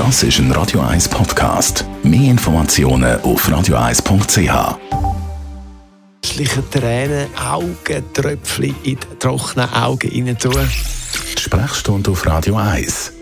Das ist ein Radio 1 Podcast. Mehr Informationen auf radio1.ch. Schlichen Tränen, Augen, Tröpfchen in die trockenen Augen rein tun. Die Sprechstunde auf Radio 1.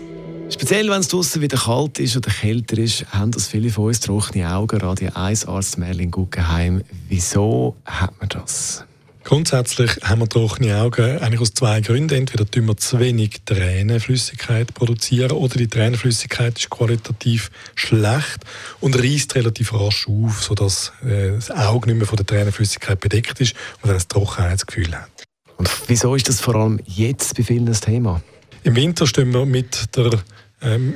Speziell, wenn es draußen wieder kalt ist oder kälter ist, haben das viele von uns trockene Augen. Radio 1 Arzt Merlin Guggenheim. Wieso hat man das? Grundsätzlich haben wir trockene Augen eigentlich aus zwei Gründen. Entweder tun wir zu wenig Tränenflüssigkeit produzieren oder die Tränenflüssigkeit ist qualitativ schlecht und reißt relativ rasch auf, sodass äh, das Auge nicht mehr von der Tränenflüssigkeit bedeckt ist und dann ein Trockenheitsgefühl hat. Und wieso ist das vor allem jetzt bei vielen ein Thema? Im Winter stehen wir mit der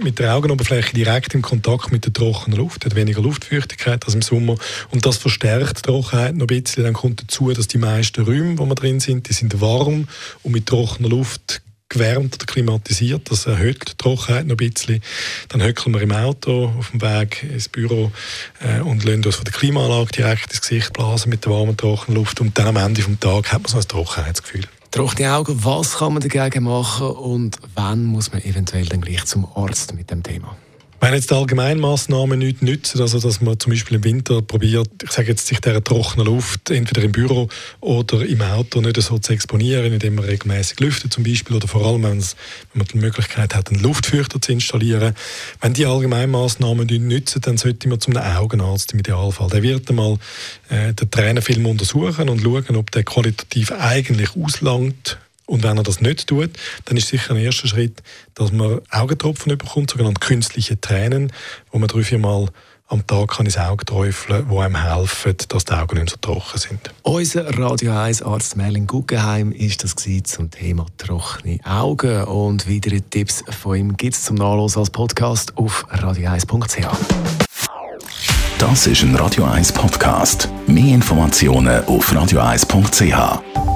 mit der Augenoberfläche direkt im Kontakt mit der trockenen Luft, hat weniger Luftfeuchtigkeit als im Sommer und das verstärkt die Trockenheit noch ein bisschen. Dann kommt dazu, dass die meisten Räume, wo wir drin sind, die sind warm und mit trockener Luft gewärmt oder klimatisiert. Das erhöht die Trockenheit noch ein bisschen. Dann höckeln wir im Auto auf dem Weg ins Büro äh, und lassen uns von der Klimaanlage direkt ins Gesicht blasen mit der warmen, trockenen Luft. Und dann am Ende des Tages hat man so ein Trockenheitsgefühl. Trockene Augen, was kann man dagegen machen und wann muss man eventuell dann gleich zum Arzt mit dem Thema? Wenn jetzt die Allgemeinmaßnahmen nichts nützen, also dass man zum Beispiel im Winter probiert, ich sage jetzt, sich dieser trockenen Luft entweder im Büro oder im Auto nicht so zu exponieren, indem man regelmäßig lüftet zum Beispiel oder vor allem, wenn, man die Möglichkeit hat, einen Luftfeuchter zu installieren. Wenn die Allgemeinmaßnahmen nichts nützen, dann sollte man zum Augenarzt im Idealfall. Der wird einmal äh, den Tränenfilm untersuchen und schauen, ob der qualitativ eigentlich auslangt und wenn er das nicht tut, dann ist sicher ein erster Schritt, dass man Augentropfen bekommt, sogenannte künstliche Tränen, wo man drei, vier Mal am Tag kann ins Auge träufeln, die einem helfen, dass die Augen nicht so trocken sind. Unser Radio 1 Arzt Merlin Guggenheim ist das zum Thema trockene Augen und weitere Tipps von ihm gibt es zum Nachlesen als Podcast auf radio1.ch. Das ist ein Radio 1 Podcast. Mehr Informationen auf radio1.ch.